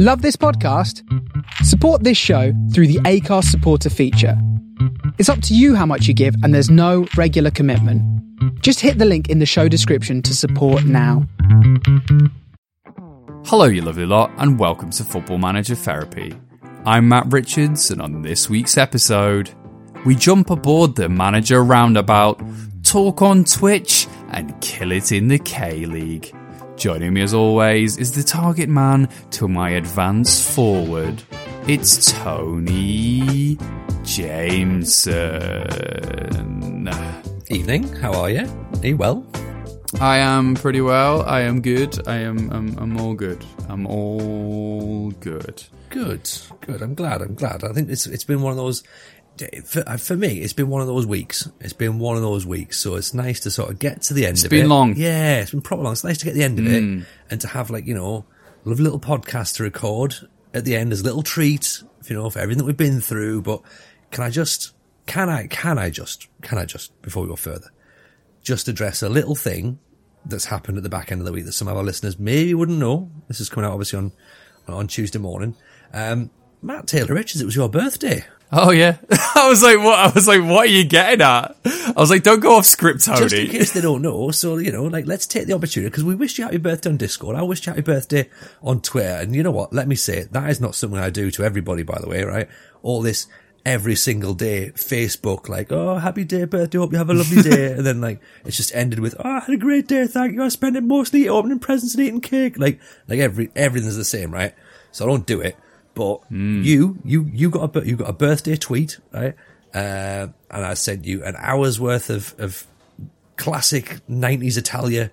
Love this podcast? Support this show through the Acast supporter feature. It's up to you how much you give, and there's no regular commitment. Just hit the link in the show description to support now. Hello, you lovely lot, and welcome to Football Manager Therapy. I'm Matt Richards, and on this week's episode, we jump aboard the manager roundabout, talk on Twitch, and kill it in the K League. Joining me as always is the target man to my advance forward. It's Tony Jameson. Evening, how are you? Are you well? I am pretty well. I am good. I am. I'm, I'm all good. I'm all good. Good, good. I'm glad. I'm glad. I think it's it's been one of those. For, for me, it's been one of those weeks. It's been one of those weeks. So it's nice to sort of get to the end It's of been it. long. Yeah, it's been proper long. It's nice to get to the end of it and to have like you know, a little podcast to record at the end as a little treat. You know, for everything that we've been through. But can I just? Can I? Can I just? Can I just? Before we go further, just address a little thing that's happened at the back end of the week that some of our listeners maybe wouldn't know. This is coming out obviously on on Tuesday morning. Um, Matt Taylor Richards, it was your birthday. Oh yeah. I was like, what? I was like, what are you getting at? I was like, don't go off script, Tony. Just in case they don't know, so you know, like let's take the opportunity because we wish you happy birthday on Discord. I wish you happy birthday on Twitter, and you know what? Let me say it. That is not something I do to everybody, by the way, right? All this every single day Facebook, like, oh, happy day, birthday, hope you have a lovely day, and then like it's just ended with, oh, I had a great day, thank you. I spent it mostly opening presents and eating cake. Like, like every everything's the same, right? So I don't do it. But you, you, you got a you got a birthday tweet, right? Uh, and I sent you an hour's worth of of classic 90s Italia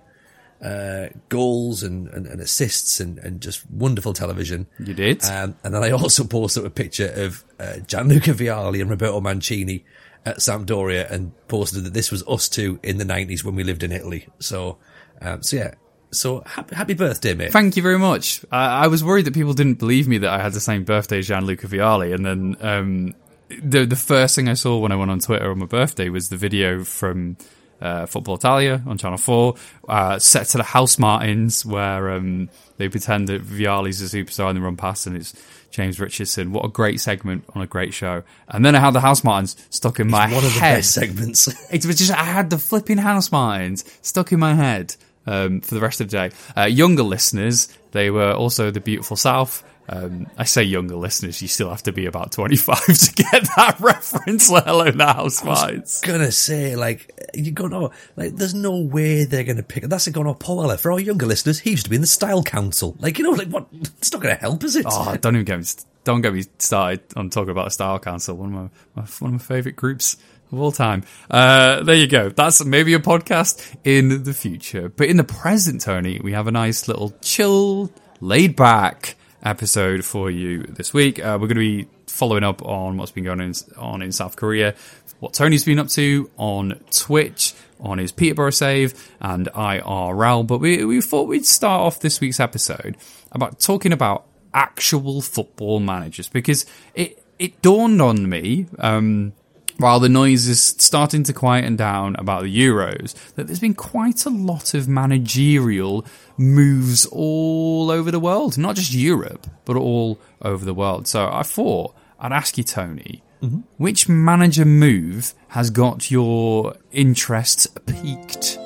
uh, goals and, and, and assists and, and just wonderful television. You did? Um, and then I also posted a picture of uh, Gianluca Vialli and Roberto Mancini at Sampdoria and posted that this was us two in the 90s when we lived in Italy. So, um, so yeah. So happy, happy birthday, mate. Thank you very much. I, I was worried that people didn't believe me that I had the same birthday as Gianluca Vialli, and then um, the the first thing I saw when I went on Twitter on my birthday was the video from uh, Football Italia on Channel Four, uh, set to the Housemartins, where um, they pretend that Vialli's a superstar and they run past, and it's James Richardson. What a great segment on a great show! And then I had the Housemartins stuck in my One of the head. best segments. It was just I had the flipping Housemartins stuck in my head um, for the rest of the day. Uh, younger listeners, they were also the beautiful South. Um, I say younger listeners, you still have to be about twenty five to get that reference. Let alone the Housemartins. gonna say, like, you're gonna, like, there's no way they're gonna pick, that's going, oh, Paul Weller, for our younger listeners, he used to be in the Style Council. Like, you know, like, what, it's not gonna help, is it? Oh, don't even get me don't get me started on talking about a Style Council. One of my, my one of my favorite groups of all time. Uh, there you go. That's maybe a podcast in the future, but in the present, Tony, we have a nice little chill, laid back episode for you this week. Uh, we're going to be following up on what's been going on in, on in South Korea, what Tony's been up to on Twitch, on his Peterborough save, and IRL. But we, we thought we'd start off this week's episode about talking about actual football managers because it, it dawned on me, um, while the noise is starting to quieten down about the Euros, that there's been quite a lot of managerial moves all over the world, not just Europe, but all over the world. So I thought I'd ask you, Tony, mm-hmm. which manager move has got your interest piqued?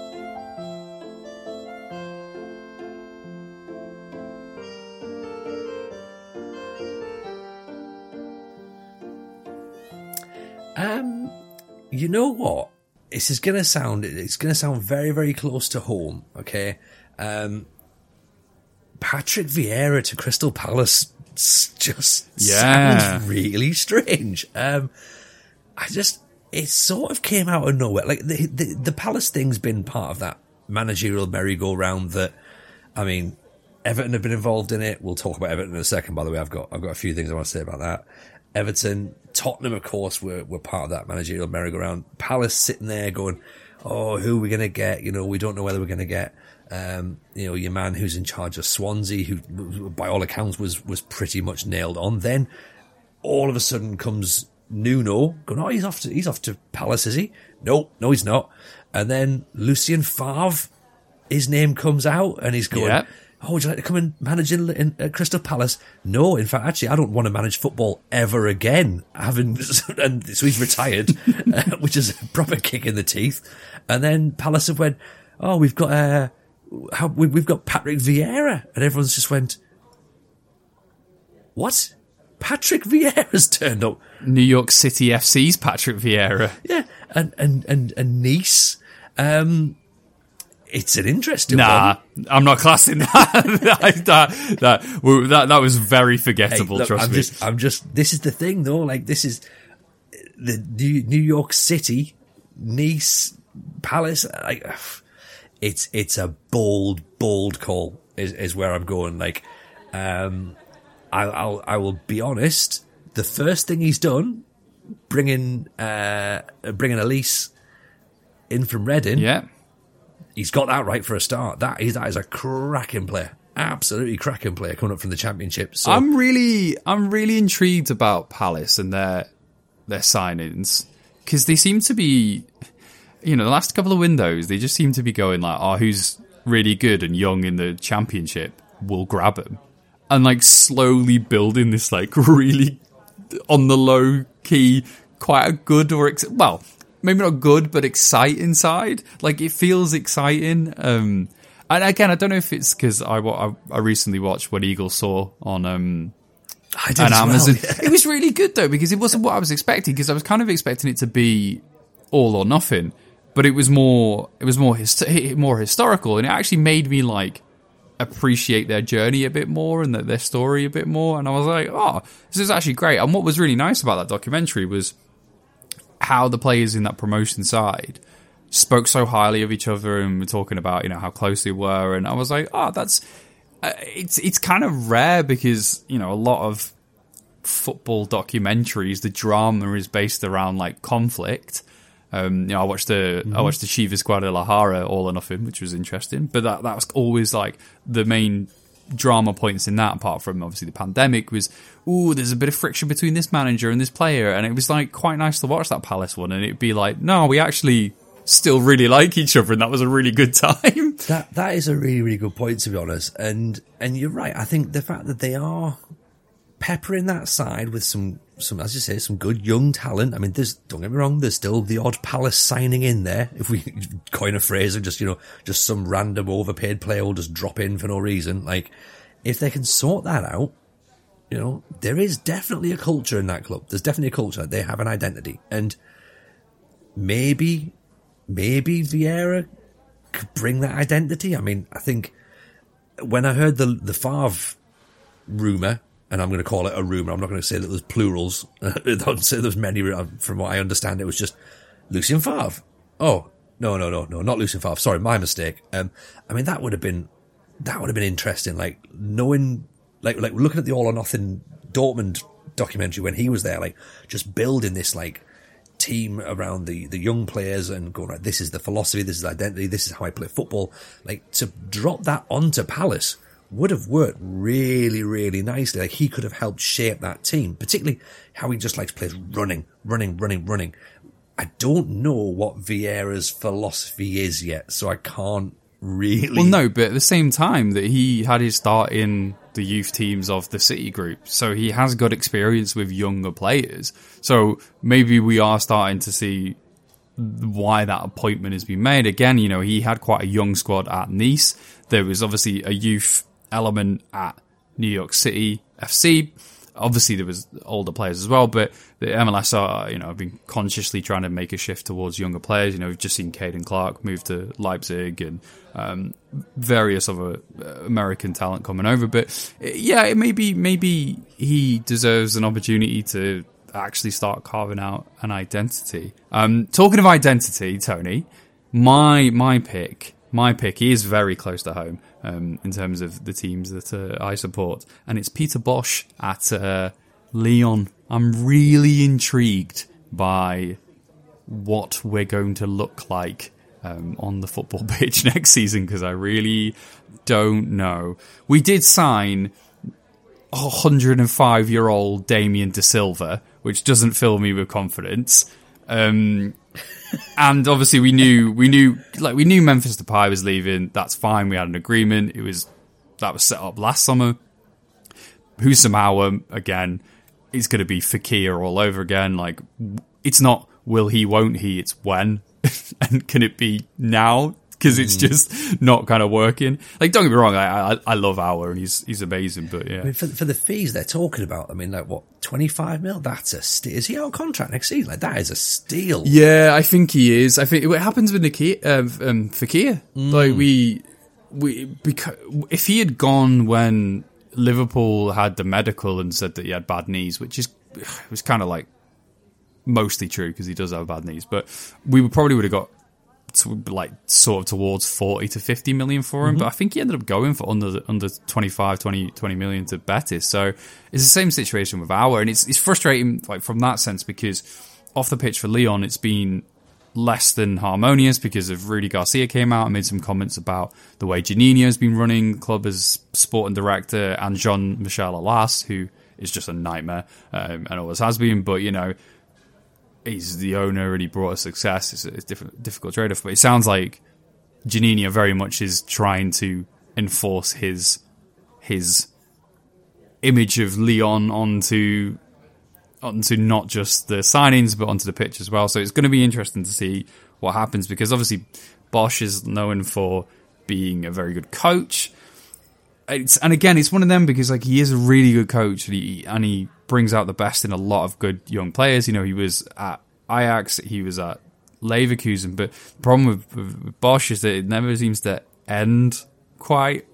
Um, you know what? This is gonna sound, it's gonna sound very, very close to home, okay? Um, Patrick Vieira to Crystal Palace just Yeah. sounds really strange. Um, I just, it sort of came out of nowhere. Like the, the, the Palace thing's been part of that managerial merry-go-round that, I mean, Everton have been involved in it. We'll talk about Everton in a second. By the way, I've got I've got a few things I want to say about that. Everton, Tottenham, of course, were were part of that managerial merry-go-round. Palace sitting there going, "Oh, who are we going to get? You know, we don't know whether we're going to get." Um, you know, your man who's in charge of Swansea, who by all accounts was was pretty much nailed on. Then all of a sudden comes Nuno going, "Oh, he's off to he's off to Palace, is he?" No, no, he's not. And then Lucien Favre, his name comes out, and he's going, Yep. Oh, would you like to come and manage in, in uh, Crystal Palace? No, in fact, actually, I don't want to manage football ever again. Having and so he's retired, uh, which is a proper kick in the teeth. And then Palace have went, oh, we've got uh, how we, we've got Patrick Vieira, and everyone's just went, what? Patrick Vieira's turned up. New York City FC's Patrick Vieira. Yeah, and and and, and Nice. Um, it's an interesting nah, one. I'm not classing that. that, that, that, that, that was very forgettable, Hey, look, trust I'm me. just, I'm just. This is the thing, though. Like, this is the New, New York City, Nice, Palace. Like, it's it's a bold, bold call. Is is where I'm going. Like, um, I, I'll I will be honest. The first thing he's done, bringing uh bringing Olise in from Reading. yeah. He's got that right for a start. That is that is a cracking player, absolutely cracking player coming up from the championship. So I'm really, I'm really intrigued about Palace and their their signings because they seem to be, you know, the last couple of windows they just seem to be going like, oh, who's really good and young in the championship, we'll grab him, and like slowly building this like really on the low key, quite a good or ex- well, maybe not good but exciting side. Like it feels exciting. Um, and again, I don't know if it's because I, I I recently watched what Eagles saw on um I did on as well, Amazon. yeah. It was really good though because it wasn't what I was expecting because I was kind of expecting it to be all or nothing, but it was more it was more hist- more historical and it actually made me like appreciate their journey a bit more and their story a bit more and I was like, "Oh, this is actually great." And what was really nice about that documentary was how the players in that promotion side spoke so highly of each other and were talking about, you know, how close they were. And I was like, "Oh, that's uh, it's it's kind of rare because you know a lot of football documentaries, the drama is based around like conflict. Um, you know, I watched the I watched the Chivas Guadalajara All or Nothing, which was interesting, but that that was always like the main drama points in that. Apart from obviously the pandemic, was oh, there's a bit of friction between this manager and this player, and it was like quite nice to watch that Palace one, and it'd be like, no, we actually still really like each other, and that was a really good time. That that is a really really good point to be honest, and and you're right. I think the fact that they are peppering that side with some some as you say some good young talent. I mean, there's don't get me wrong, there's still the odd Palace signing in there. If we coin a phrase and just you know just some random overpaid player will just drop in for no reason. Like if they can sort that out, you know, there is definitely a culture in that club. There's definitely a culture. They have an identity, and maybe maybe Vieira could bring that identity. I mean, I think when I heard the the Favre rumor, and I'm going to call it a rumor, I'm not going to say that there's plurals. I don't say there's many. From what I understand, it was just Lucien Favre. Oh no, no, no, no, not Lucien Favre. Sorry, my mistake. Um, I mean that would have been that would have been interesting. Like knowing, like like looking at the All or Nothing Dortmund documentary when he was there, like just building this like team around the, the young players and going, right, this is the philosophy, this is the identity, this is how I play football. Like to drop that onto Palace would have worked really, really nicely. Like he could have helped shape that team, particularly how he just likes plays running, running, running, running. I don't know what Vieira's philosophy is yet, so I can't really. Well, no, but at the same time that he had his start in the youth teams of the City Group, so he has got experience with younger players. So maybe we are starting to see why that appointment has been made. Again, you know, he had quite a young squad at Nice. There was obviously a youth element at New York City FC. Obviously, there was older players as well, but the MLS are, you know, have been consciously trying to make a shift towards younger players. You know, we've just seen Caden Clark move to Leipzig and um, various other uh, American talent coming over. But yeah, maybe maybe he deserves an opportunity to actually start carving out an identity. Um, talking of identity, Tony, my my pick, my pick is very close to home um, in terms of the teams that uh, I support, and it's Peter Bosz at uh, Lyon. I'm really intrigued by what we're going to look like um, on the football pitch next season because I really don't know. We did sign 105 year old Damien Da Silva, which doesn't fill me with confidence. Um, and obviously we knew we knew like we knew Memphis Depay was leaving. That's fine. We had an agreement. It was that was set up last summer. Houssem Aouar again is going to be Fekir all over again. Like it's not will he, won't he? It's when, and can it be now? Because it's Mm. just not kind of working. Like don't get me wrong, I I, I love Aouar and he's he's amazing, but yeah. I mean, for, for the fees they're talking about, I mean, like what, 25 mil? That's a steal. Is he out of contract next season? Like, that is a steal. Yeah, I think he is. I think what happens with Nikita, uh, um, Fekir, like we, we, because if he had gone when Liverpool had the medical and said that he had bad knees, which is it was kind of like mostly true because he does have bad knees, but we probably would have got to, like sort of towards 40 to 50 million for him, but I think he ended up going for under under 25 20, 20 million to Betis. So it's the same situation with Aouar, and it's it's frustrating like from that sense because off the pitch for Lyon it's been less than harmonious because of Rudy Garcia came out and made some comments about the way Juninho has been running the club as sporting director and Jean Michel Aulas, who is just a nightmare um, and always has been. But you know, he's the owner and he brought us success. It's a, it's a diff- difficult trade off, but it sounds like Juninho very much is trying to enforce his his image of Lyon onto onto not just the signings but onto the pitch as well. So it's going to be interesting to see what happens because obviously Bosz is known for being a very good coach. It's, and again, it's one of them because like he is a really good coach and he and he brings out the best in a lot of good young players. You know, he was at Ajax, he was at Leverkusen, but the problem with, with Bosz is that it never seems to end quite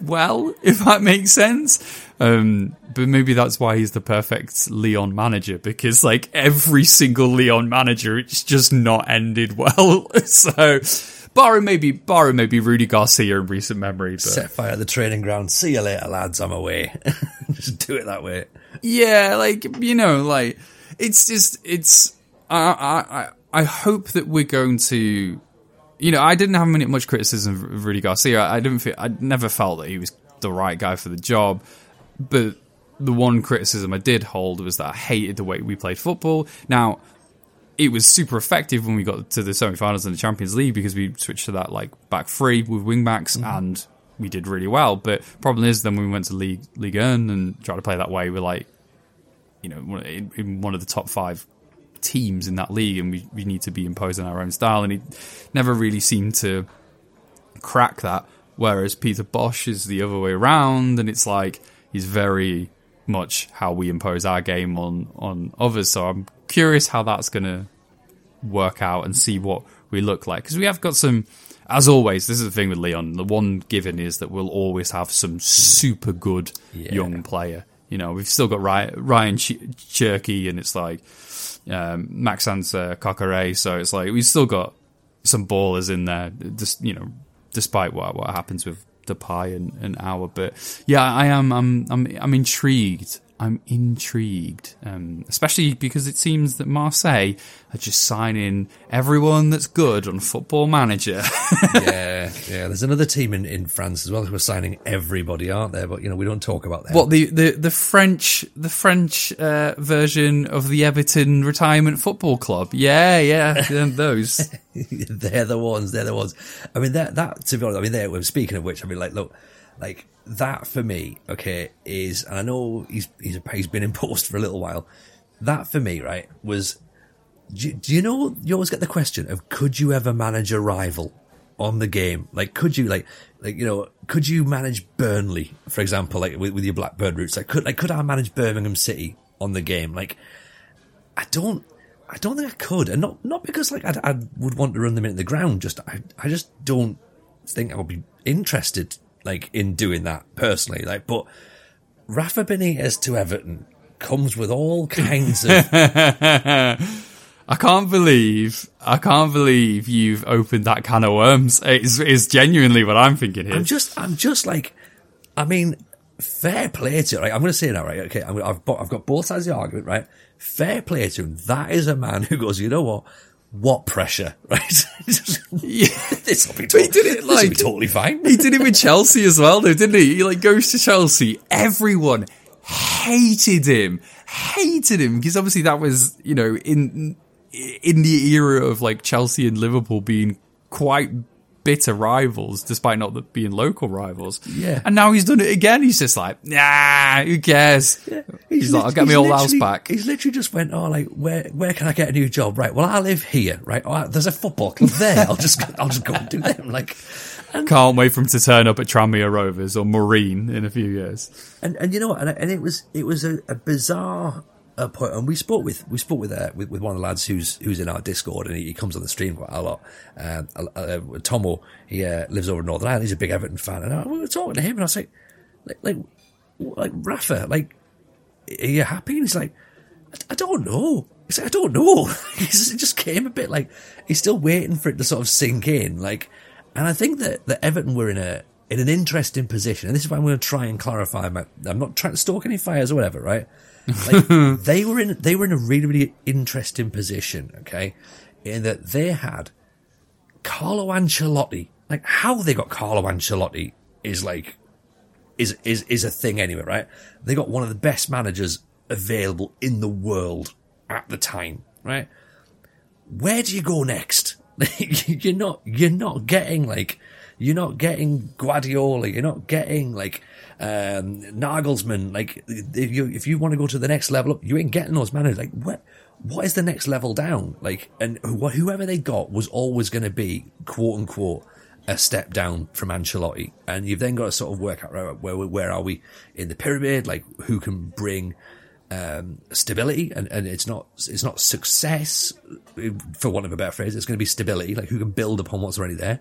well, if that makes sense. Um, but maybe that's why he's the perfect Lyon manager because like every single Lyon manager, it's just not ended well. so, barring maybe, barring maybe Rudy Garcia in recent memory, but Set fire at the training ground. See you later, lads. I'm away. Just do it that way. yeah, like you know, like it's just it's. I I I- I hope that we're going to. You know, I didn't have much criticism of Rudy Garcia. I didn't. Feel, I never felt that he was the right guy for the job. But the one criticism I did hold was that I hated the way we played football. Now, it was super effective when we got to the semi-finals in the Champions League because we switched to that like back three with wing backs mm-hmm. and we did really well. But problem is, then when we went to League League One and tried to play that way, we're like, you know, one- in, in one of the top five teams in that league, and we, we need to be imposing our own style. And he never really seemed to crack that. Whereas Peter Bosz is the other way around, and it's like he's very much how we impose our game on on others. So I'm curious how that's going to work out and see what we look like because we have got some. As always, this is the thing with Lyon. The one given is that we'll always have some super good Yeah. young player. You know, we've still got Ryan, Ryan Ch- Cherki, and it's like um, Maxence uh. So it's like we've still got some ballers in there. Just you know, despite what what happens with Depay and, and Aouar, but yeah, I am. I'm I'm I'm intrigued. I'm intrigued, um, especially because it seems that Marseille are just signing everyone that's good on Football Manager. yeah, yeah. There's another team in, in France as well who are signing everybody, aren't there? But you know, we don't talk about that. what the the the French the French uh, version of the Everton Retirement Football Club? Yeah, yeah, those. they're the ones. They're the ones. I mean, that that to be honest, I mean, there. Speaking of which, I mean, like, look, like that for me, okay, is and I know he's he's he's been in post for a little while. That for me, right, was. Do, you- do you know you always get the question of could you ever manage a rival on the game? Like, could you like like you know could you manage Burnley, for example, like with, with your Blackburn roots? Like, could like could I manage Birmingham City on the game? Like, I don't, I don't think I could, and not not because like I, I would want to run them into the ground. Just I, I just don't think I would be interested like in doing that personally. Like, but Rafa Benitez to Everton comes with all kinds of I can't believe I can't believe you've opened that can of worms. It's, it's genuinely what I'm thinking here. I'm just, I'm just like, I mean, fair play to right. I'm going to say that right. Okay, I'm, I've got, I've got both sides of the argument. Right, fair play to him. That is a man who goes, you know what? What pressure, right? Yeah. this will be, he did it like- be totally fine. He did it with Chelsea as well, though, didn't he? He like goes to Chelsea. Everyone hated him, hated him because obviously that was you know in in the era of like Chelsea and Liverpool being quite bitter rivals, despite not being local rivals. Yeah. And now he's done it again. He's just like, nah, who cares? He's, like, I'll get my old house back. He's literally just went, oh, like where where can I get a new job? Right, well, I live here. Right, oh, there's a football club there. I'll just I'll just go and do them. Like, Can't wait for him to turn up at Tranmere Rovers or Marine in a few years. and and you know what? And, and it was it was a, a bizarre uh, point. And we spoke with we spoke with, uh, with with one of the lads who's who's in our Discord, and he, he comes on the stream quite a lot. Um, uh, uh, Tomo, he lives over in Northern Ireland. He's a big Everton fan, and I, we were talking to him, and I was like, like like like Rafa, like, are you happy? And he's like, I, I don't know. He's like, I don't know. It just came a bit like he's still waiting for it to sort of sink in. Like, and I think that, that Everton were in a in an interesting position, and this is why I'm going to try and clarify. My, I'm not trying to stoke any fires or whatever, right? Like, they were in they were in a really really interesting position, okay, in that they had Carlo Ancelotti. Like how they got Carlo Ancelotti is like is is is a thing anyway, right? They got one of the best managers available in the world at the time, right? Where do you go next? you're not you're not getting like you're not getting Guardiola, you're not getting like um Nagelsmann. Like if you if you want to go to the next level up, you ain't getting those managers. Like what what is the next level down? Like and wh- whoever they got was always going to be quote unquote a step down from Ancelotti, and you've then got to sort of work out right, where where are we in the pyramid? Like who can bring um, stability, and, and it's not it's not success, for want of a better phrase. It's going to be stability, like who can build upon what's already there.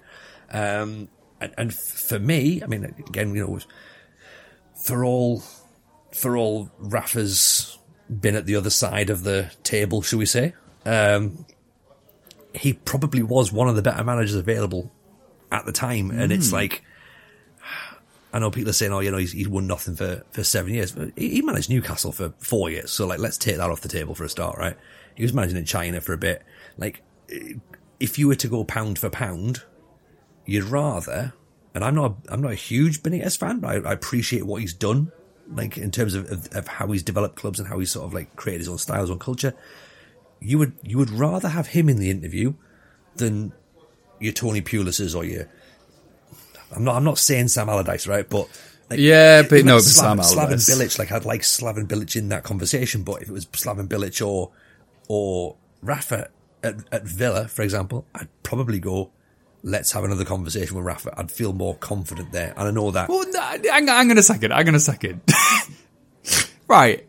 Um, and, and for me, I mean, again, you know, for all for all Rafa's been at the other side of the table, shall we say? Um, he probably was one of the better managers available at the time, and it's like. I know people are saying, "Oh, you know, he's, he's won nothing for, for seven years." He, he managed Newcastle for four years, so like, let's take that off the table for a start, right? He was managing in China for a bit. Like, eh, if you were to go pound for pound, you'd rather. And I'm not, I'm not a huge Benitez fan, but I, I appreciate what he's done, like in terms of, of, of how he's developed clubs and how he's sort of like created his own style, his own culture. You would, you would rather have him in the interview than your Tony Pulis's or your. I'm not, I'm not saying Sam Allardyce, right? But like, Yeah, but no, but Slaven, Sam Slaven Allardyce. Bilic, like I'd like Slaven Bilic in that conversation, but if it was Slaven Bilic or or Rafa at, at Villa, for example, I'd probably go. Let's have another conversation with Rafa. I'd feel more confident there, and I know that. Well, no, hang, hang on a second. Hang on a second. right.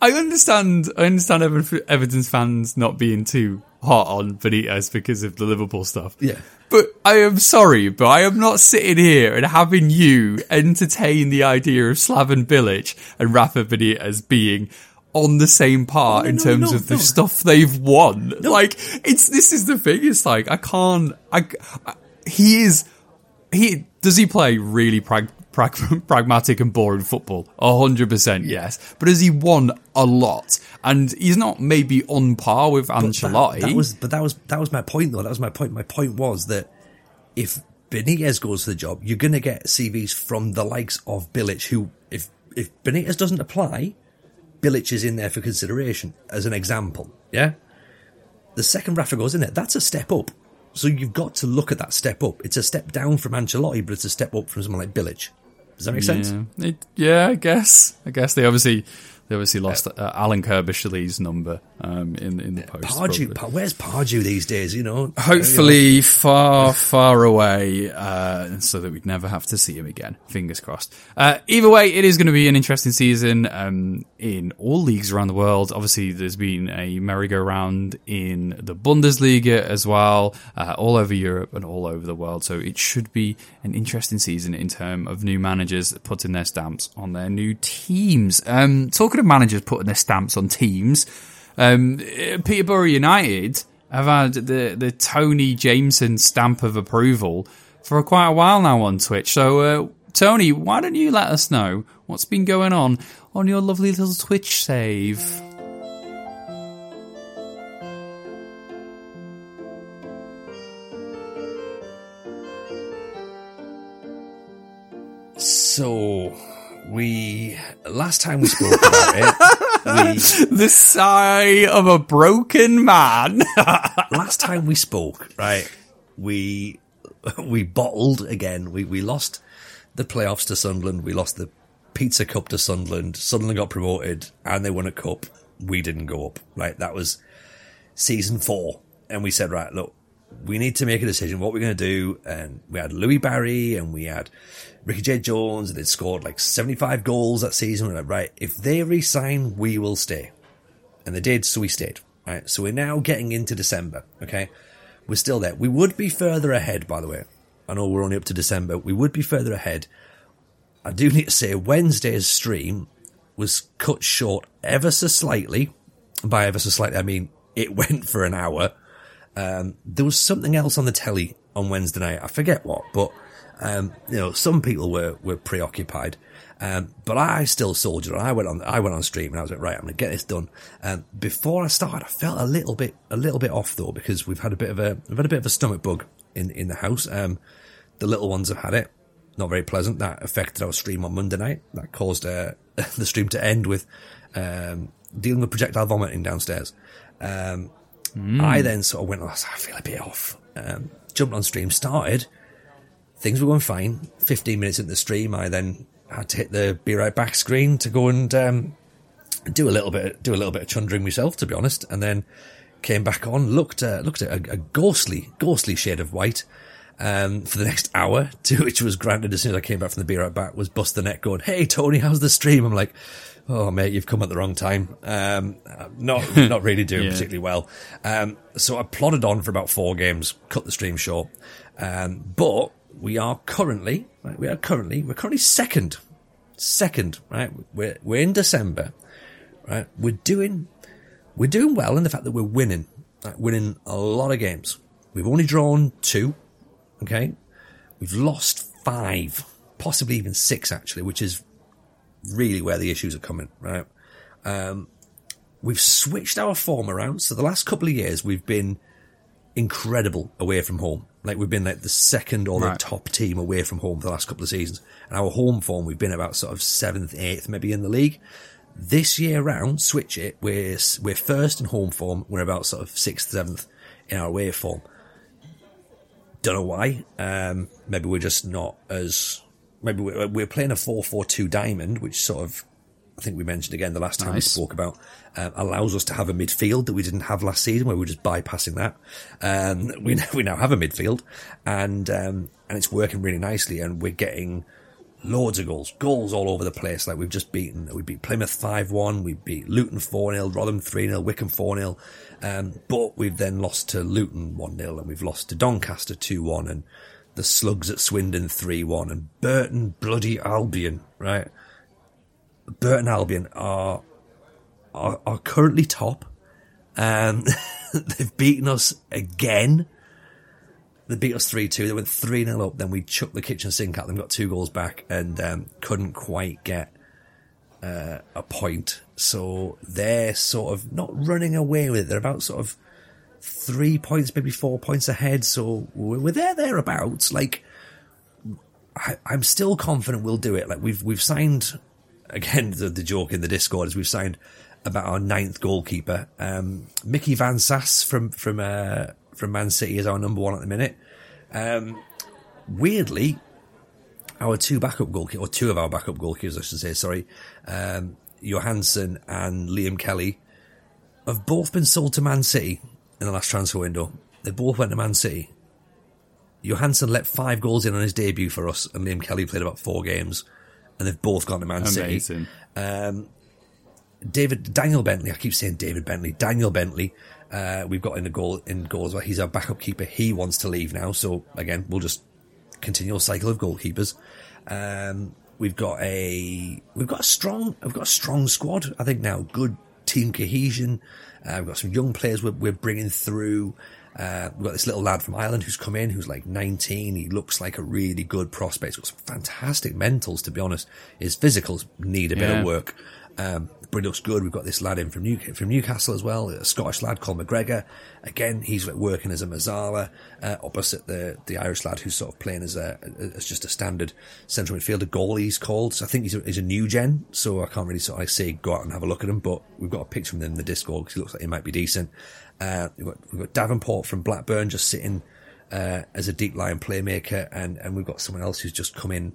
I understand. I understand Ever- Everton's fans not being too hot on Benitez because of the Liverpool stuff. Yeah. But I am sorry, but I am not sitting here and having you entertain the idea of Slaven Bilic and Rafa Benitez being on the same part Oh, in no, terms no, of the stuff they've won. Like it's this is the thing. It's like I can't. I, I he is he does he play really prag, prag, pragmatic and boring football? A hundred percent, yes. But has he won a lot? And he's not maybe on par with But that- Ancelotti. That, was, but that was that was my point, though. That was my point. My point was that if Benitez goes for the job, you're going to get CVs from the likes of Bilic, who, if if Benitez doesn't apply, Bilic is in there for consideration as an example. Yeah. The second Rafa goes in there, that's a step up. So you've got to look at that step up. It's a step down from Ancelotti, but it's a step up from someone like Bilic. Does that make sense? Yeah, it, yeah, I guess. I guess they obviously they obviously lost uh, Alan Curbishley's number um, in in the post. Pardew, Pa- where's Pardew these days? You know, Hopefully, far, far away, uh, so that we'd never have to see him again. Fingers crossed. Uh, either way, it is going to be an interesting season um, in all leagues around the world. Obviously, there's been a merry-go-round in the Bundesliga as well, uh, all over Europe and all over the world. So it should be an interesting season in terms of new managers putting their stamps on their new teams. Um, talking of managers putting their stamps on teams. Um, Peterborough United have had the, the Tony Jameson stamp of approval for quite a while now on Twitch. So, uh, Tony, why don't you let us know what's been going on on your lovely little Twitch save? So we last time we spoke about it, we The sigh of a broken man. last time we spoke, right? We we bottled again. We we lost the playoffs to Sunderland. We lost the Pizza Cup to Sunderland. Sunderland got promoted and they won a cup. We didn't go up. Right, that was season four, and we said, right, look, we need to make a decision what we're going to do. And we had Louis Barry and we had Ricky Jade Jones, and they'd scored like 75 goals that season. We're like, right, if they resign, we will stay. And they did, so we stayed. Right, so we're now getting into December. Okay, we're still there. We would be further ahead, by the way. I know we're only up to December. We would be further ahead. I do need to say Wednesday's stream was cut short ever so slightly. By ever so slightly, I mean it went for an hour. Um, there was something else on the telly on Wednesday night. I forget what, but um, you know, some people were were preoccupied. Um, but I still soldiered on. I went on, I went on stream and I was like, right, I'm going to get this done. Um, before I started, I felt a little bit, a little bit off though, because we've had a bit of a, we've had a bit of a stomach bug in, in the house. Um, the little ones have had it. Not very pleasant. That affected our stream on Monday night. That caused, uh, the stream to end with, um, dealing with projectile vomiting downstairs. Um, mm. I then sort of went, oh, I feel a bit off. Um, jumped on stream, started. Things were going fine. 15 minutes into the stream, I then had to hit the be right back screen to go and um, do a little bit, do a little bit of chundering myself, to be honest, and then came back on, looked uh, looked at a, a, ghostly, ghostly shade of white um, for the next hour, to which was granted as soon as I came back from the be right back, was bust the neck going, "Hey Tony, how's the stream?" I'm like. Oh mate, you've come at the wrong time. Um, not not really doing yeah. particularly well. Um, so I plodded on for about four games, cut the stream short. Um, but we are currently, right, we are currently, we're currently second, second, right? We're, we're in December, right? We're doing, we're doing well in the fact that we're winning, right? winning a lot of games. We've only drawn two, okay? We've lost five, possibly even six actually, which is really where the issues are coming, right? Um, we've switched our form around. So the last couple of years we've been incredible away from home. Like we've been like the second or the top team away from home for the last couple of seasons. And our home form, we've been about sort of seventh, eighth, maybe in the league. This year round, switch it. We're, we're first in home form. We're about sort of sixth, seventh in our away form. Don't know why. Um, maybe we're just not as, maybe we're, we're playing a 4-4-2 diamond, which sort of I think we mentioned again the last time nice. we spoke about, um, allows us to have a midfield that we didn't have last season, where we were just bypassing that. Um, we we now have a midfield, and um, and it's working really nicely, and we're getting loads of goals, goals all over the place. Like we've just beaten, we beat Plymouth five one, we beat Luton four 0 Rotherham three 0 Wycombe four 0 um, but we've then lost to Luton one 0 and we've lost to Doncaster two one, and the Slugs at Swindon three one, and Burton bloody Albion, right? Burton Albion are are, are currently top. Um, they've beaten us again. They beat us 3 2. They went 3 0 up. Then we chucked the kitchen sink at them, got two goals back, and um, couldn't quite get uh, a point. So they're sort of not running away with it. They're about sort of three points, maybe four points ahead. So we're there, thereabouts. Like, I, I'm still confident we'll do it. Like, we've, we've signed again, the, the joke in the Discord is we've signed about our ninth goalkeeper. Um, Mickey Van Sass from from uh, from Man City is our number one at the minute. Um, weirdly, our two backup goalkeepers, or two of our backup goalkeepers, I should say, sorry, um, Johansson and Liam Kelly, have both been sold to Man City in the last transfer window. They both went to Man City. Johansson let five goals in on his debut for us, and Liam Kelly played about four games and they've both gone to Man Amazing. City. Um, David Daniel Bentley, I keep saying David Bentley. Daniel Bentley, uh, we've got in the goal in goals where he's our backup keeper. He wants to leave now, so again, we'll just continue a cycle of goalkeepers. Um, we've got a we've got a strong we've got a strong squad. I think now good team cohesion. Uh, we've got some young players we're, we're bringing through. Uh, we've got this little lad from Ireland who's come in, who's like 19. He looks like a really good prospect. He's got some fantastic mentals, to be honest. His physicals need a bit of work. Um, but looks good. We've got this lad in from, New- from Newcastle as well, a Scottish lad called McGregor. Again, he's working as a Mezzala, uh, opposite the, the Irish lad who's sort of playing as a, as just a standard central midfielder goalie he's called. So I think he's a, he's a new gen. So I can't really sort of say go out and have a look at him, but we've got a picture of him in the Discord because he looks like he might be decent. Uh, we've got, we've got Davenport from Blackburn just sitting uh, as a deep line playmaker, and and we've got someone else who's just come in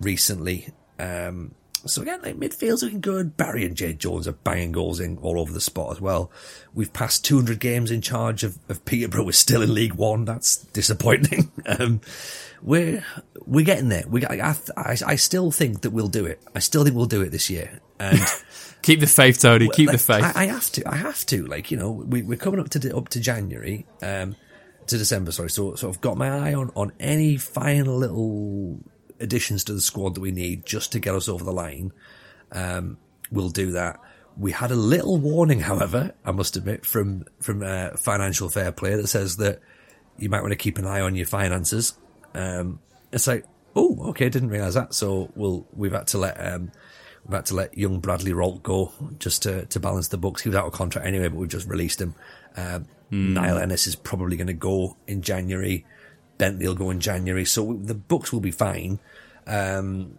recently. Um, so again, like midfield's looking good. Barry and Jade Jones are banging goals in all over the spot as well. We've passed 200 games in charge of, of Peterborough. We're still in League One. That's disappointing. um, we're we're getting there. We I, I, I still think that we'll do it. I still think we'll do it this year. And keep the faith, Tony. Keep like, the faith. I, I, have to. I have to. Like you know, we, we're coming up to up to January, um, to December. Sorry. So so I've got my eye on on any final little additions to the squad that we need just to get us over the line. Um, we'll do that. We had a little warning, however, I must admit, from from uh, Financial Fair Play that says that you might want to keep an eye on your finances. Um, it's like, oh, okay, didn't realize that. So we'll we've had to let um, we've had to let young Bradley Rolt go just to to balance the books. He was out of contract anyway, but we've just released him. Um, mm. Niall Ennis is probably going to go in January. Bentley will go in January, so the books will be fine. Um,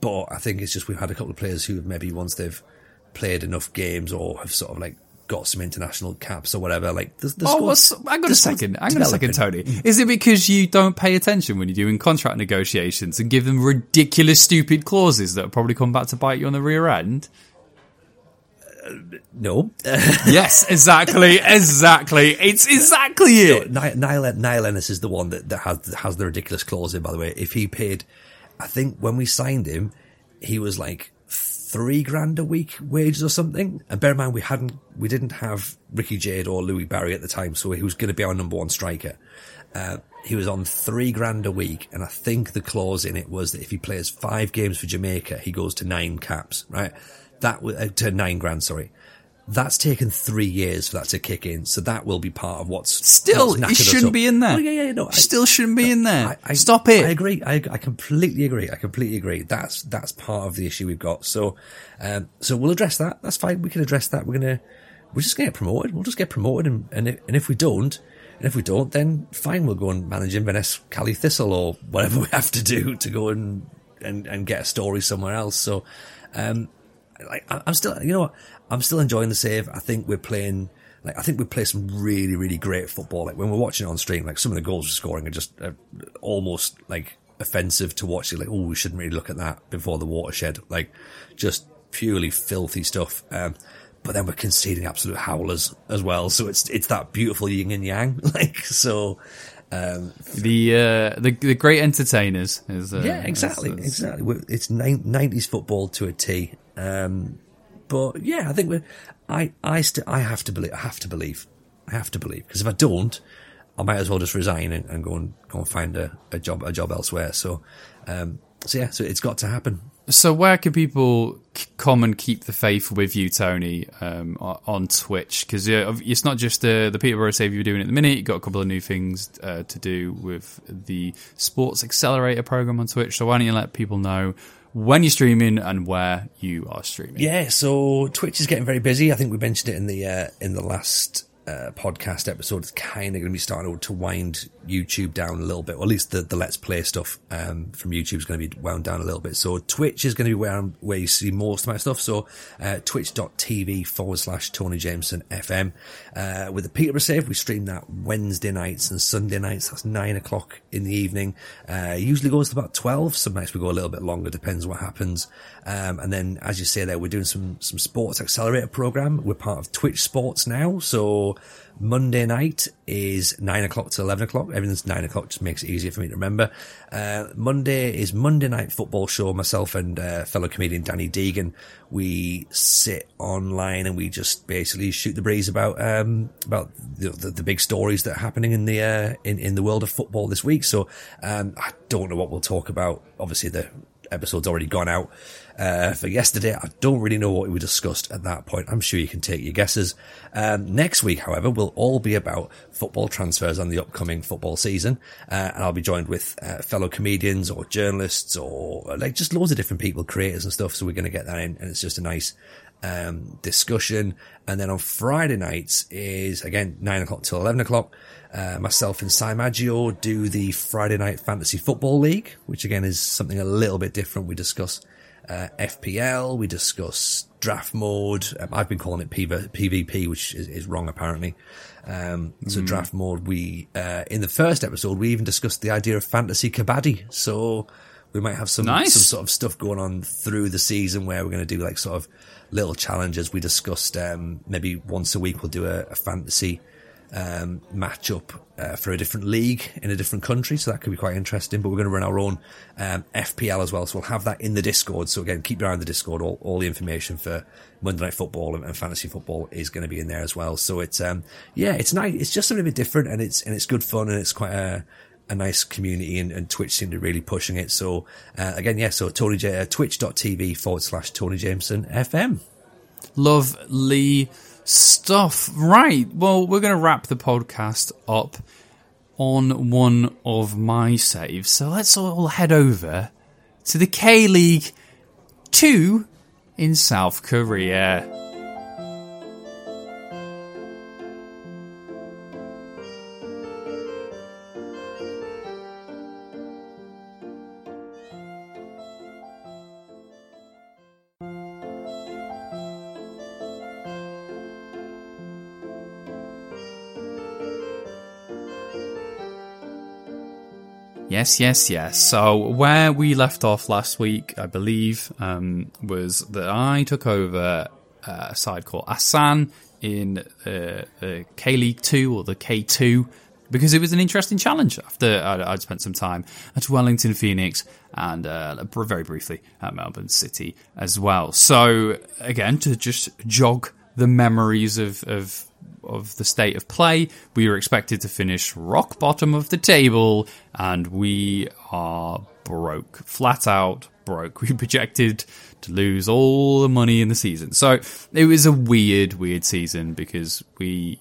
but I think it's just we've had a couple of players who have maybe once they've played enough games or have sort of like got some international caps or whatever. Like the, the oh, squad, hang on a second, hang on a second, Tony. Is it because you don't pay attention when you're doing contract negotiations and give them ridiculous, stupid clauses that probably come back to bite you on the rear end? No. yes, exactly, exactly. It's exactly it. No, Niall, Niall Ennis is the one that, that has has the ridiculous clause in. By the way, if he paid, I think when we signed him, he was like three grand a week wages or something. And bear in mind, we hadn't, we didn't have Ricky Jade or Louis Barry at the time, so he was going to be our number one striker. Uh, he was on three grand a week, and I think the clause in it was that if he plays five games for Jamaica, he goes to nine caps, right? That was uh, to nine grand, sorry. That's taken three years for that to kick in, so that will be part of what's still. It shouldn't be in there. Oh, yeah, yeah, no, I, still shouldn't be in there. I, I, Stop it. I agree. I, I completely agree. I completely agree. That's that's part of the issue we've got. So, um, so we'll address that. That's fine. We can address that. We're gonna we're just gonna get promoted. We'll just get promoted, and and if, and if we don't, and if we don't, then fine. We'll go and manage Inverness Caley Thistle or whatever we have to do to go and and and get a story somewhere else. So, um, like I'm still, you know what? I'm still enjoying the save. I think we're playing, like, I think we play some really, really great football. Like when we're watching it on stream, like some of the goals we're scoring are just uh, almost like offensive to watch. You're like, oh, we shouldn't really look at that before the watershed. Like just purely filthy stuff. Um, but then we're conceding absolute howlers as well. So it's, it's that beautiful yin and yang. Like, so, um, the, uh, the, the great entertainers is, uh, yeah, exactly, is, exactly. It's nineties football to a T. Um, but yeah, I think we I, I still, I have to believe, I have to believe, I have to believe, because if I don't, I might as well just resign and, and go and go and find a, a job, a job elsewhere. So, um, so yeah, so it's got to happen. So where can people come and keep the faith with you, Tony, um, on Twitch? Because uh, it's not just the the Peterborough Save you're doing at the minute. You've got a couple of new things uh, to do with the Sports Accelerator program on Twitch. So why don't you let people know when you're streaming and where you are streaming. Yeah, so Twitch is getting very busy. I think we mentioned it in the uh, in the last uh, podcast episode. is kind of going to be starting to wind YouTube down a little bit, or at least the, the Let's Play stuff um, from YouTube is going to be wound down a little bit. So Twitch is going to be where I'm, where you see most of my stuff. So uh, twitch.tv forward slash Tony Jameson FM. Uh, with the Peterborough Save, we stream that Wednesday nights and Sunday nights. That's nine o'clock in the evening. Uh, usually goes to about 12. Some nights we go a little bit longer, depends what happens. Um, and then, as you say there, we're doing some, some sports accelerator program. We're part of Twitch Sports now. So Monday night is nine o'clock to 11 o'clock. Everything's nine o'clock, just makes it easier for me to remember. Uh, Monday is Monday night football show. Myself and uh, fellow comedian Danny Deegan, we sit online and we just basically shoot the breeze about, um, about the, the, the, big stories that are happening in the, uh, in, in the world of football this week. So, um, I don't know what we'll talk about. Obviously the episode's already gone out uh, for yesterday. I don't really know what we discussed at that point. I'm sure you can take your guesses. Um, next week, however, will all be about football transfers and the upcoming football season. Uh, and I'll be joined with uh, fellow comedians or journalists or like just loads of different people, creators and stuff. So we're going to get that in and it's just a nice um, discussion. And then on Friday nights is again nine o'clock till eleven o'clock. Uh, myself and Si Maggio do the Friday night fantasy football league, which again is something a little bit different. We discuss uh, FPL. We discuss draft mode. Um, I've been calling it PV- PvP, which is, is wrong apparently. Um, so Hmm. draft mode. We uh, in the first episode we even discussed the idea of fantasy kabaddi. So we might have some Nice. some sort of stuff going on through the season where we're going to do like sort of little challenges. We discussed um, maybe once a week we'll do a, a fantasy um, matchup uh, for a different league in a different country, so that could be quite interesting. But we're going to run our own um, FPL as well, so we'll have that in the Discord. So again, keep your eye on the Discord. All, all the information for Monday Night Football and, and fantasy football is going to be in there as well. So it's um, yeah, it's nice. It's just a bit different, and it's and it's good fun, and it's quite a a nice community and, and Twitch seem to really pushing it. So, uh, again, yeah, so Tony J, uh, twitch.tv forward slash Tony Jameson FM. Lovely stuff. Right. Well, we're going to wrap the podcast up on one of my saves. So let's all head over to the K League 2 in South Korea. Yes, yes, yes. So where we left off last week, I believe, um, was that I took over uh, a side called Asan in uh, the K League Two or the K Two because it was an interesting challenge. After I'd, I'd spent some time at Wellington Phoenix and uh, very briefly at Melbourne City as well. So again, to just jog the memories of of of the state of play. We were expected to finish rock bottom of the table, and we are broke, flat out broke. We projected to lose all the money in the season, so it was a weird, weird season because we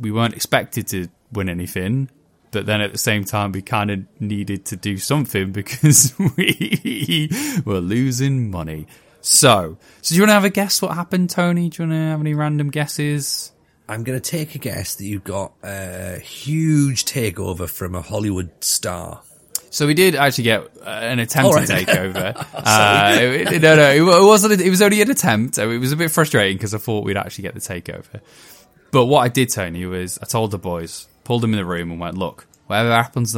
we weren't expected to win anything. But then at the same time, we kind of needed to do something because we were losing money. So, so do you want to have a guess what happened, Tony? Do you want to have any random guesses? I'm going to take a guess that you've got a huge takeover from a Hollywood star. So we did actually get uh, an attempted right. takeover. uh, it- no, no, it wasn't. It was only an attempt. It was a bit frustrating because I thought we'd actually get the takeover. But what I did, Tony, was I told the boys, pulled them in the room, and went, "Look, whatever happens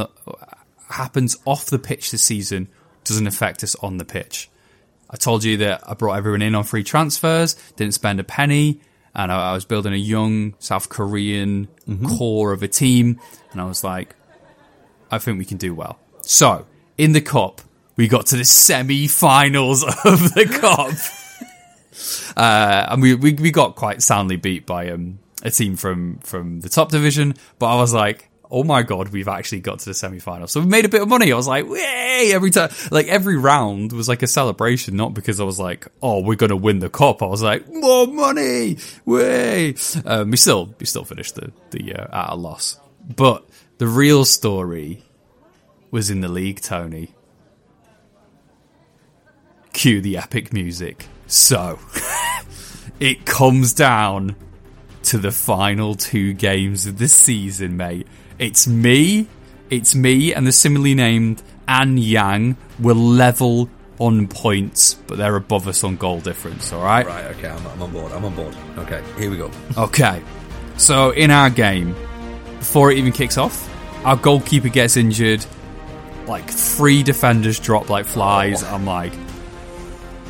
happens off the pitch this season doesn't affect us on the pitch." I told you that I brought everyone in on free transfers, didn't spend a penny, and I, I was building a young South Korean core of a team, and I was like, I think we can do well. So, in the cup, we got to the semi-finals of the cup. uh, and we, we, we got quite soundly beat by, um, a team from, from the top division, but I was like, oh my god, we've actually got to the semi-finals. So we made a bit of money. I was like, way every time, like every round was like a celebration, not because I was like, oh, we're going to win the cup. I was like, more money, way. Um, we still, we still finished the, the, uh, at a loss. But the real story was in the league, Tony. Cue the epic music. So, it comes down to the final two games of the season, mate. It's me, it's me, and the similarly named Anyang were level on points, but they're above us on goal difference, alright? Right, okay, I'm, I'm on board. I'm on board. Okay, here we go. Okay. So in our game, before it even kicks off, our goalkeeper gets injured. Like three defenders drop like flies. Oh. I'm like,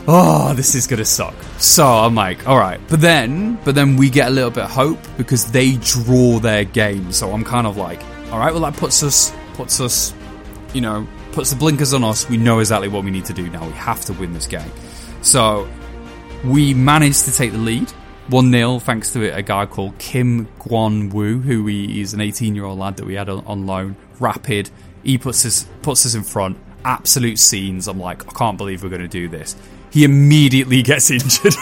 oh, this is gonna suck. So I'm like, all right. But then, but then we get a little bit of hope because they draw their game. So I'm kind of like, all right. Well, that puts us, puts us, you know, puts the blinkers on us. We know exactly what we need to do now. We have to win this game. So we managed to take the lead. 1 0, thanks to a guy called Kim Guan Wu, who is an 18 year old lad that we had on, on loan. Rapid. He puts us, puts us in front. Absolute scenes. I'm like, I can't believe we're going to do this. He immediately gets injured.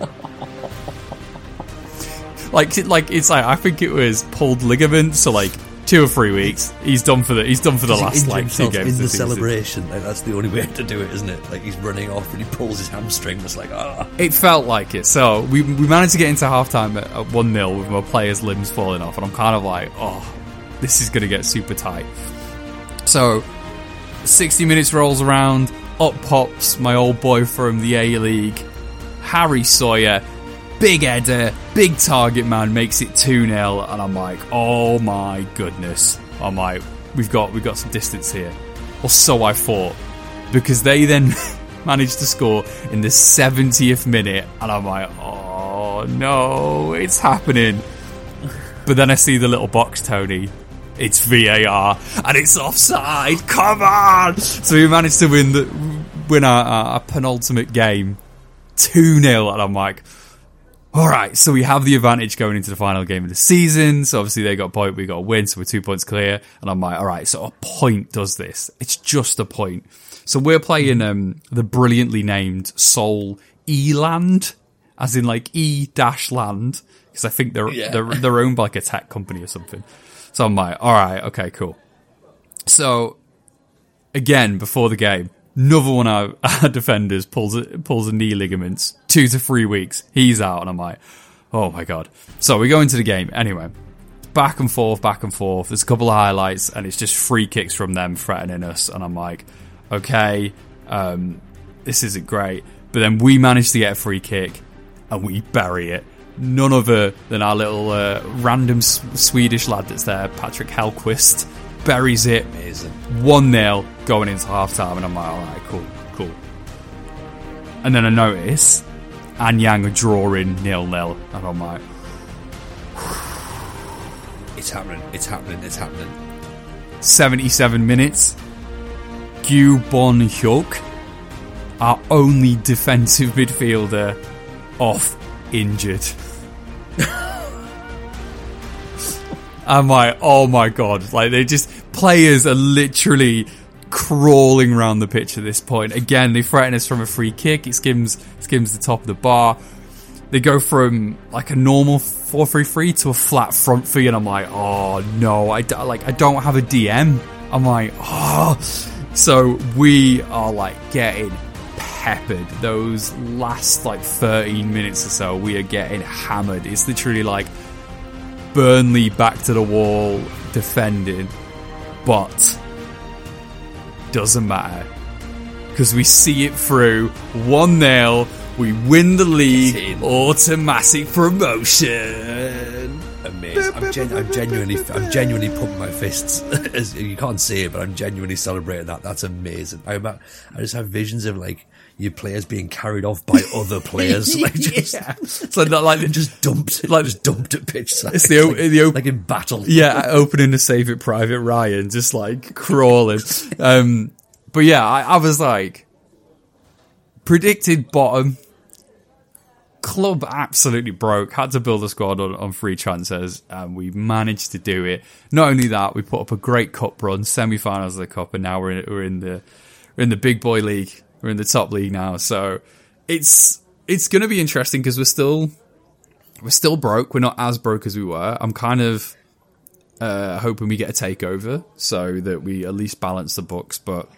like, like it's like I think it was pulled ligaments, so like two or three weeks. He's done for the he's done for the last like two games. in the season. celebration. Like, that's the only way to do it, isn't it? Like he's running off and he pulls his hamstring. It's like ah. It felt like it. So we, we managed to get into halftime at, at 1 0 with my players' limbs falling off, and I'm kind of like, oh, this is going to get super tight. So 60 minutes rolls around, up pops my old boy from the A League, Harry Sawyer, big header, big target man, makes it 2 0, and I'm like, oh my goodness. I'm like, we've got we've got some distance here. Or so I thought. Because they then managed to score in the 70th minute, and I'm like, oh no, it's happening. But then I see the little box, Tony. It's VAR and it's offside. Come on! So we managed to win the win our, our penultimate game, two 0 and I'm like, all right. So we have the advantage going into the final game of the season. So obviously they got a point, we got a win, so we're two points clear. And I'm like, all right. So a point does this. It's just a point. So we're playing um, the brilliantly named Seoul Eland, as in like E dash land, because I think they're Yeah. they're they're owned by like a tech company or something. So I'm like, all right, okay, cool. So again, before the game, another one of our, defenders pulls a, pulls a knee ligaments, two to three weeks. He's out, and I'm like, oh my god. So we go into the game anyway. Back and forth, back and forth. There's a couple of highlights, and it's just free kicks from them threatening us, and I'm like, okay, um, this isn't great. But then we manage to get a free kick, and we bury it. None other than our little uh, random S- Swedish lad that's there, Patrick Hellquist, buries it. Amazing. 1 0 going into half time, and I'm like, alright, cool, cool. And then I notice Anyang are drawing nil nil, and I'm like, It's happening. It's happening. It's happening. 77 minutes. Gyu Bon Hyuk, our only defensive midfielder, off injured. I'm like, oh my god! Like they just players are literally crawling around the pitch at this point. Again, they threaten us from a free kick. It skims skims the top of the bar. They go from like a normal four three three to a flat front three, and I'm like, oh no! I like I don't have a DM. I'm like, oh. So we are like getting peppered. Those last like 13 minutes or so, we are getting hammered. It's literally like Burnley back to the wall defending, but doesn't matter because we see it through 1 0. We win the league, automatic promotion. Amazing. I'm, gen- I'm genuinely, I'm genuinely pumping my fists. You can't see it, but I'm genuinely celebrating that. That's amazing. I, ima- I just have visions of like your players being carried off by other players, like just, Yeah. So not like just dumped, like just dumped at pitch side. It's the o- like, the op- like in battle. yeah, opening to Saving, Private Ryan, just like crawling. Um, but yeah, I, I was like, predicted bottom. Club absolutely broke. Had to build a squad on, on free transfers, and we managed to do it. Not only that, we put up a great cup run, semi-finals of the cup, and now we're in, we're in the we're in the big boy league. We're in the top league now, so it's it's going to be interesting because we're still we're still broke. We're not as broke as we were. I'm kind of uh, hoping we get a takeover so that we at least balance the books. But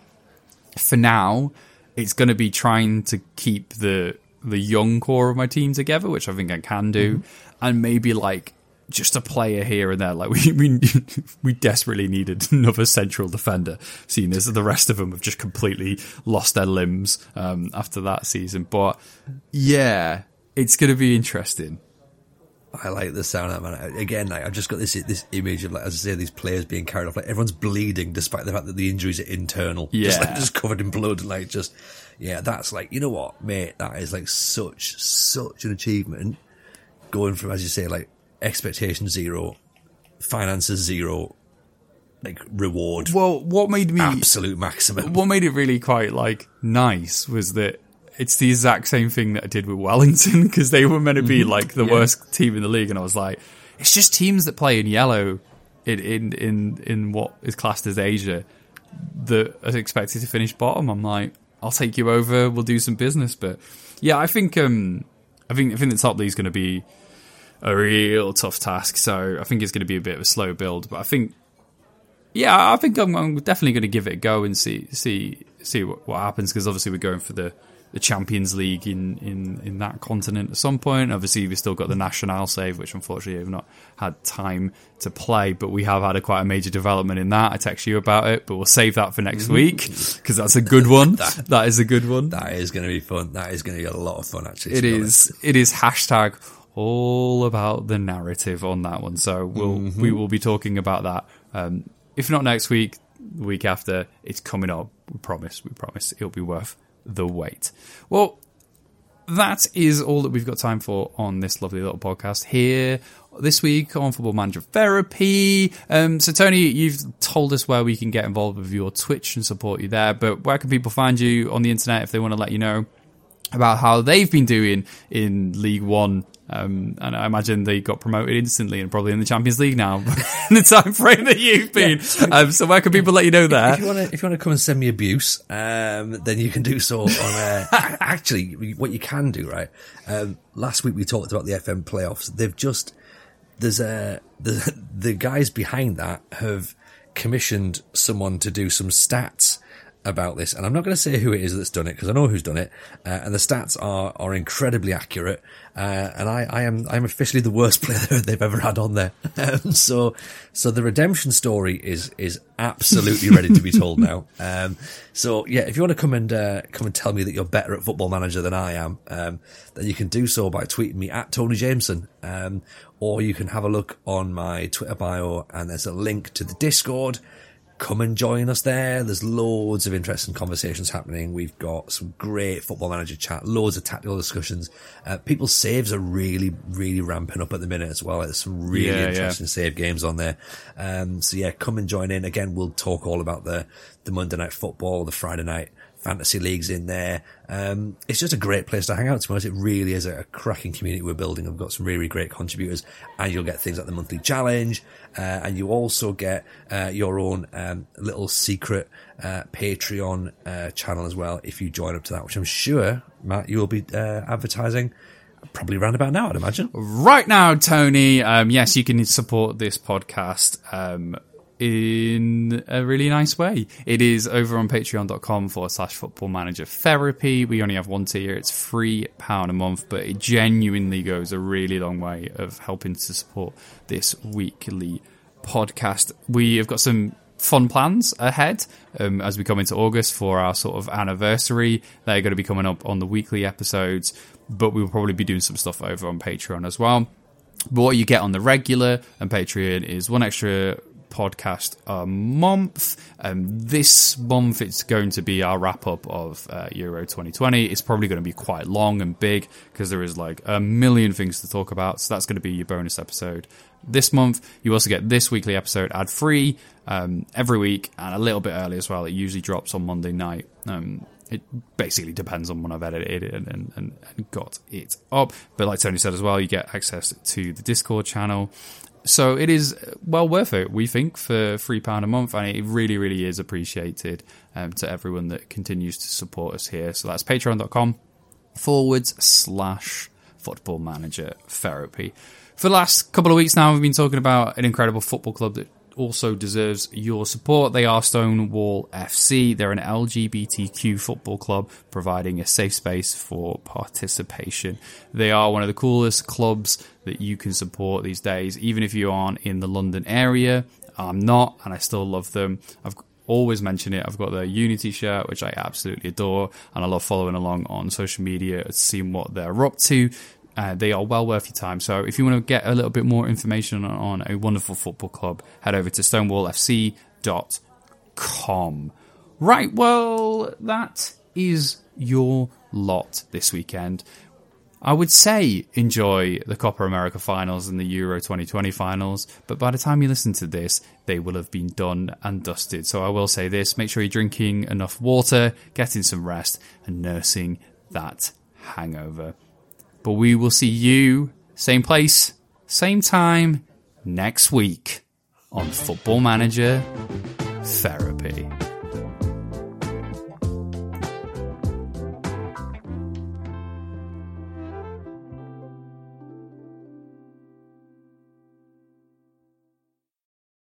for now, it's going to be trying to keep the the young core of my team together, which I think I can do, and maybe like just a player here and there. Like we we we desperately needed another central defender, seeing as the rest of them have just completely lost their limbs um, after that season. But yeah, it's going to be interesting. I like the sound of that, man. Again, like, I've just got this this image of, like, as I say, these players being carried off. Like everyone's bleeding, despite the fact that the injuries are internal. just, like, Yeah. just covered in blood. Like just, yeah, that's like, you know what, mate? That is like such such an achievement. Going from, as you say, like expectation zero, finances zero, like reward Well, what made me absolute maximum. what made it really quite like nice was that it's the exact same thing that I did with Wellington because they were meant to be mm-hmm. like the worst team in the league, and I was like, it's just teams that play in yellow in in in, in what is classed as Asia that are expected to finish bottom. I'm like, I'll take you over. We'll do some business, but yeah, I think um, I think I think the top league's going to be a real tough task. So I think it's going to be a bit of a slow build, but I think yeah, I think I'm, I'm definitely going to give it a go and see see see what, what happens because obviously we're going for the the Champions League in, in, in that continent at some point. Obviously, we've still got the National save, which unfortunately we've not had time to play, but we have had a quite a major development in that. I text you about it, but we'll save that for next week because that's a good one. that, that is a good one. That is going to be fun. That is going to be a lot of fun, actually. It is. Honest. It is hashtag all about the narrative on that one. So we'll mm-hmm. we will be talking about that. Um, if not next week, week after, it's coming up. We promise. We promise. It'll be worth the wait. Well, that is all that we've got time for on this lovely little podcast here this week on Football Manager Therapy. Um, so, Tony, you've told us where we can get involved with your Twitch and support you there, but where can people find you on the internet if they want to let you know about how they've been doing in League One um, and I imagine they got promoted instantly and probably in the Champions League now in the time frame that you've been. Yeah. Um, so where can people let you know that? If you want to, if you want to come and send me abuse, um, then you can do so on. Uh, actually, what you can do, right? Um, last week we talked about the FM playoffs. They've just there's a the the guys behind that have commissioned someone to do some stats about this, and I'm not going to say who it is that's done it because I know who's done it, uh, and the stats are are incredibly accurate. Uh, and I, I am I'm officially the worst player they've ever had on there. Um, so so the redemption story is is absolutely ready to be told now. Um, so yeah, if you want to come and uh, come and tell me that you're better at Football Manager than I am, um, then you can do so by tweeting me at Tony Jameson, um, or you can have a look on my Twitter bio, and there's a link to the Discord come and join us there. There's loads of interesting conversations happening. We've got some great football manager chat, loads of tactical discussions. Uh, people's saves are really, really ramping up at the minute as well. There's some really yeah, interesting yeah. save games on there. Um, so yeah, come and join in. Again, we'll talk all about the, the Monday night football, the Friday night fantasy leagues in there. Um, it's just a great place to hang out. To be honest, it really is a, cracking community we're building. I've got some really, great contributors, and you'll get things like the monthly challenge, uh, and you also get uh, your own um, little secret uh, Patreon uh, channel as well if you join up to that, which I'm sure Matt you will be uh, advertising probably around about now, I'd imagine. Right now, Tony. Um, yes, you can support this podcast. Um, in a really nice way. It is over on patreon.com forward slash football manager therapy. We only have one tier. It's three pound a month, but it genuinely goes a really long way of helping to support this weekly podcast. We have got some fun plans ahead um, as we come into August for our sort of anniversary. They're going to be coming up on the weekly episodes, but we will probably be doing some stuff over on Patreon as well. But what you get on the regular and Patreon is one extra podcast a month. Um, this month, it's going to be our wrap up of uh, Euro 2020. It's probably going to be quite long and big because there is like a million things to talk about. So that's going to be your bonus episode this month. You also get this weekly episode ad free um, every week and a little bit early as well. It usually drops on Monday night. Um, it basically depends on when I've edited it and, and, and, got it up. But like Tony said as well, you get access to the Discord channel. So it is well worth it, we think, for three pound a month, and it really, really is appreciated um, to everyone that continues to support us here. So that's patreon.com forward slash football manager therapy. For the last couple of weeks now, we've been talking about an incredible football club that also deserves your support. They are Stonewall FC. They're an LGBTQ football club providing a safe space for participation. They are one of the coolest clubs that you can support these days, even if you aren't in the London area. I'm not, and I still love them. I've always mention it. I've got the Unity shirt, which I absolutely adore, and I love following along on social media, seeing what they're up to. Uh, they are well worth your time. So if you want to get a little bit more information on, on a wonderful football club, head over to stonewallfc.com. Right, well, that is your lot this weekend. I would say enjoy the Copa America finals and the Euro 2020 finals, but by the time you listen to this, they will have been done and dusted. So I will say this make sure you're drinking enough water, getting some rest, and nursing that hangover. But we will see you, same place, same time, next week on Football Manager Therapy.